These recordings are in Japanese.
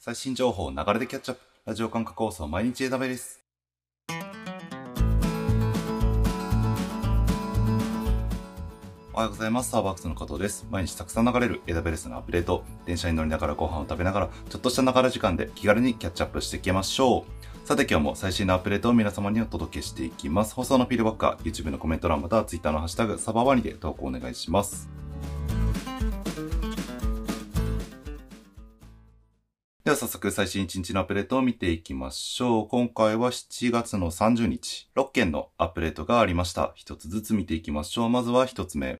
最新情報を流れでキャッチアップ。ラジオ感覚放送毎日枝部です。おはようございます。スターバックスの加藤です。毎日たくさん流れる枝ベレスのアップデート。電車に乗りながらご飯を食べながら、ちょっとしたながら時間で気軽にキャッチアップしていきましょう。さて今日も最新のアップデートを皆様にお届けしていきます。放送のフィードバックは YouTube のコメント欄または Twitter のハッシュタグサバワニで投稿お願いします。では早速最新1日のアップデートを見ていきましょう。今回は7月の30日、6件のアップデートがありました。一つずつ見ていきましょう。まずは一つ目。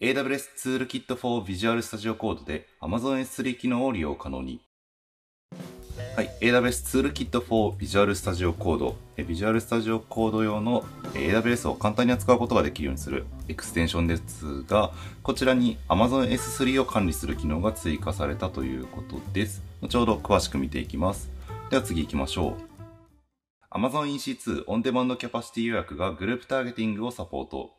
AWS Toolkit for Visual Studio Code で Amazon S3 機能を利用可能に。はい。AWS ツールキット for Visual Studio Code。Visual Studio Code 用の AWS を簡単に扱うことができるようにするエクステンションですが、こちらに Amazon S3 を管理する機能が追加されたということです。後ほど詳しく見ていきます。では次行きましょう。Amazon EC2 オンデマンドキャパシティ予約がグループターゲティングをサポート。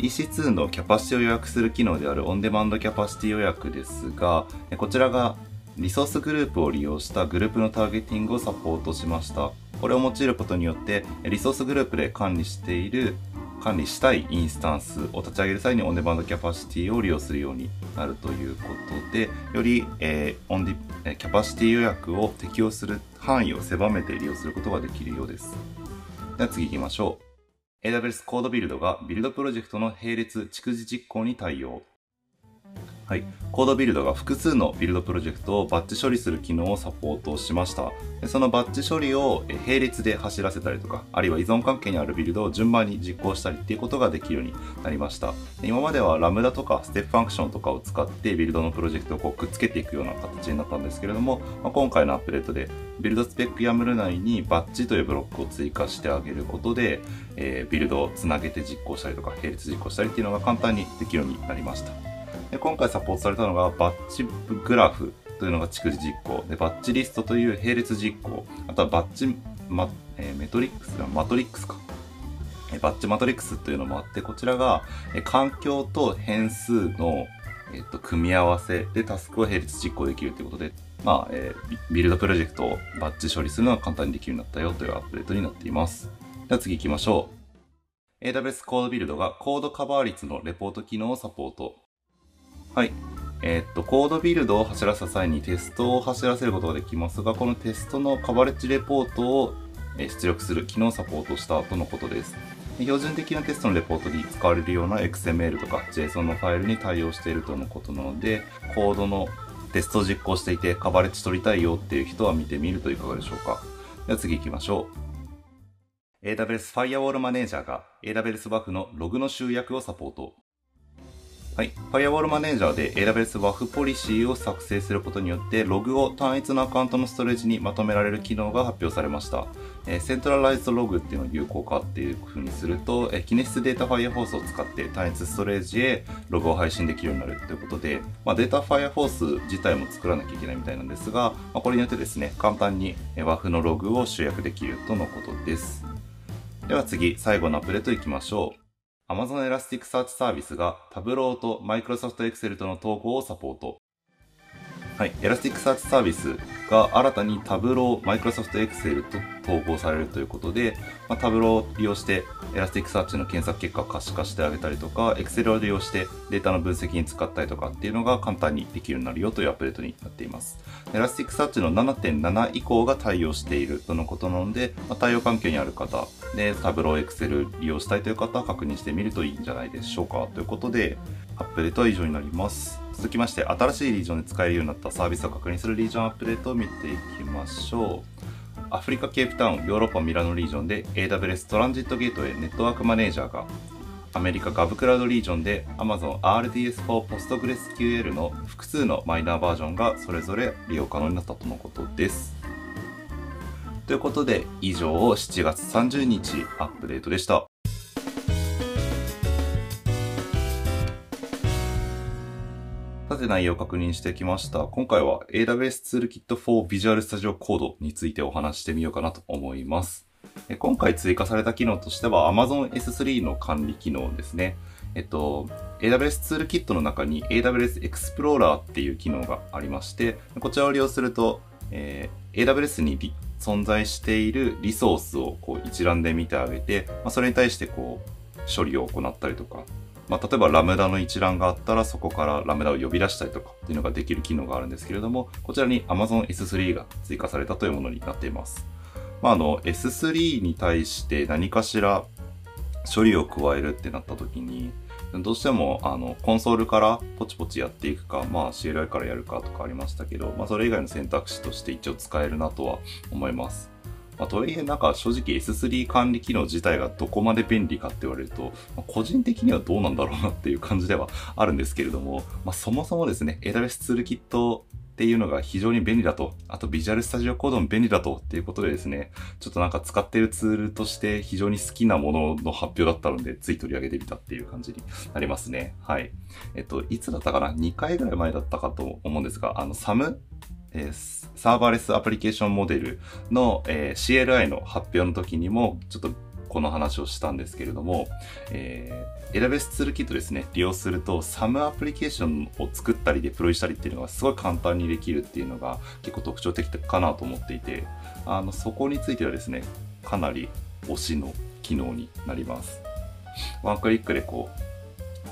EC2 のキャパシティを予約する機能であるオンデマンドキャパシティ予約ですが、こちらがリソースグループを利用したグループのターゲティングをサポートしました。これを用いることによって、リソースグループで管理している、管理したいインスタンスを立ち上げる際にオンデマンドキャパシティを利用するようになるということで、より、えーオンデマンドキャパシティ予約を適用する範囲を狭めて利用することができるようです。では次行きましょう。AWS コードビルドがビルドプロジェクトの並列逐次実行に対応。はい。 CodeBuild が複数のビルドプロジェクトをバッチ処理する機能をサポートしました。でそのバッチ処理をえ並列で走らせたりとか、あるいは依存関係にあるビルドを順番に実行したりっていうことができるようになりました。で今までは Lambda とか Step Functions とかを使ってビルドのプロジェクトをこうくっつけていくような形になったんですけれども、まあ今回のアップデートでビルドスペック YAML 内にバッチというブロックを追加してあげることで、えービルドをつなげて実行したりとか並列実行したりっていうのが簡単にできるようになりました。で今回サポートされたのが batch graph というのが逐次実行。で batch list という並列実行。あとはバッチマ、えーメトリックスマトリックスか。えバッチマトリックスというのもあってこちらがえ環境と変数の、えーと組み合わせ。でタスクを並列実行できるということでまあ、えービルドプロジェクトをバッチ処理するのが簡単にできるようになったよというアップデートになっています。では次行きましょう。AWS コードビルドがコードカバー率のレポート機能をサポート。はい。えーっと、コードビルドを走らせた際にテストを走らせることができますが、このテストのカバレッジレポートを出力する機能をサポートしたとのことです。標準的なテストのレポートに使われるような XML とか JSON のファイルに対応しているとのことなので、コードのテストを実行していてカバレッジ取りたいよっていう人は見てみるといかがでしょうか。では次行きましょう。AWS Firewall Manager が AWS WAF のログの集約をサポート。はい。Firewall Manager で AWS WAF ポリシーを作成することによって、ログを単一のアカウントのストレージにまとめられる機能が発表されました。えー centralized log っていうのを有効化っていう風にすると、えー、 Kinesis Data Firehose を使って単一ストレージへログを配信できるようになるということで、まあ、 Data Firehose 自体も作らなきゃいけないみたいなんですが、まあ、これによってですね、簡単に WAF のログを集約できるとのことです。では次、最後のアップデートいきましょう。Amazon Elasticsearch サービスがタブローと Microsoft Excel との統合をサポート。はい。Elasticsearch サービスが新たにタブロー、Microsoft Excel と統合されるということで、まあ、タブローを利用して Elasticsearch の検索結果を可視化してあげたりとか、Excel を利用してデータの分析に使ったりとかっていうのが簡単にできるようになるよというアップデートになっています。Elasticsearch の7.7以降が対応しているとのことなので、まあ、対応環境にある方でタブロー、Excel 利用したいという方は確認してみるといいんじゃないでしょうか。ということで、アップデートは以上になります。続きまして、新しいリージョンで使えるようになったサービスを確認するリージョンアップデートを見ていきましょう。アフリカケープタウン、ヨーロッパミラノリージョンで AWS トランジットゲートウェイネットワークマネージャーが、アメリカガブクラウドリージョンで Amazon RDS4 PostgreSQL の複数のマイナーバージョンがそれぞれ利用可能になったとのことです。ということで、以上7月30日アップデートでした。て内容を確認してきました。今回は AWS ツールキット for Visual Studio Code についてお話してみようかなと思います。今回追加された機能としては Amazon S3 の管理機能ですね。えっと、AWS ツールキットの中に AWS Explorer っていう機能がありまして、こちらを利用すると、えー、AWS に存在しているリソースをこう一覧で見てあげて、まあ、それに対してこう処理を行ったりとか、まあ、例えばラムダの一覧があったらそこからラムダを呼び出したりとかっていうのができる機能があるんですけれども、こちらに Amazon S3 が追加されたというものになっています。まあ、あの S3 に対して何かしら処理を加えるってなった時に、どうしてもあのコンソールからポチポチやっていくか、まあ CLI からやるかとかありましたけど、まあそれ以外の選択肢として一応使えるなとは思います。まあ、とはいえなんか正直 S3 管理機能自体がどこまで便利かって言われると、まあ、個人的にはどうなんだろうなっていう感じではあるんですけれども、まあ、そもそもですね、AWS ツールキットっていうのが非常に便利だと、あとビジュアルスタジオコードも便利だとっていうことでですね、ちょっとなんか使ってるツールとして非常に好きなものの発表だったので、つい取り上げてみたっていう感じになりますね。はい。えっと、いつだったかな ?2 回ぐらい前だったかと思うんですが、あの、サムえー、サーバーレスアプリケーションモデルの、えー、CLI の発表の時にも、ちょっとこの話をしたんですけれども、えー、AWS ツールキットですね、利用すると SAM アプリケーションを作ったりデプロイしたりっていうのがすごい簡単にできるっていうのが結構特徴的かなと思っていて、あの、そこについてはですね、かなり推しの機能になります。ワンクリックでこう、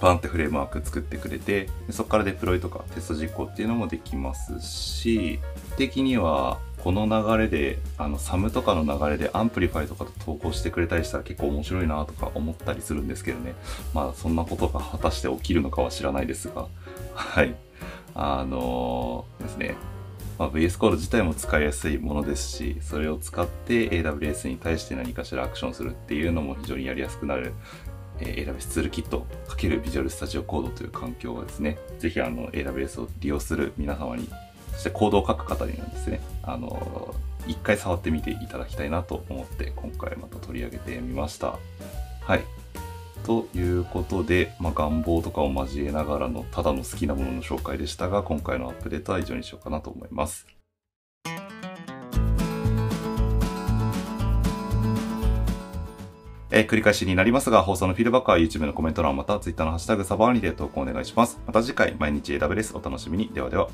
バンってフレームワーク作ってくれて、そこからデプロイとかテスト実行っていうのもできますし、的にはこの流れで、あの、 SAM とかの流れで Amplify とかと統合してくれたりしたら結構面白いなとか思ったりするんですけどね。まあ、そんなことが果たして起きるのかは知らないですが、はい。あのー、ですね。まあ、VS コード自体も使いやすいものですし、それを使って AWS に対して何かしらアクションするっていうのも非常にやりやすくなる、え、AWS ツールキット×ビジュアルスタジオコードという環境はですね、ぜひあの AWS を利用する皆様にそしてコードを書く方にはですね、あの、一回触ってみていただきたいなと思って今回また取り上げてみました。はい。ということで、まあ、願望とかを交えながらのただの好きなものの紹介でしたが、今回のアップデートは以上にしようかなと思います。えー、繰り返しになりますが、放送のフィードバックは YouTube のコメント欄また Twitter のハッシュタグサバーニで投稿お願いします。また次回、毎日 AWS お楽しみに。ではでは。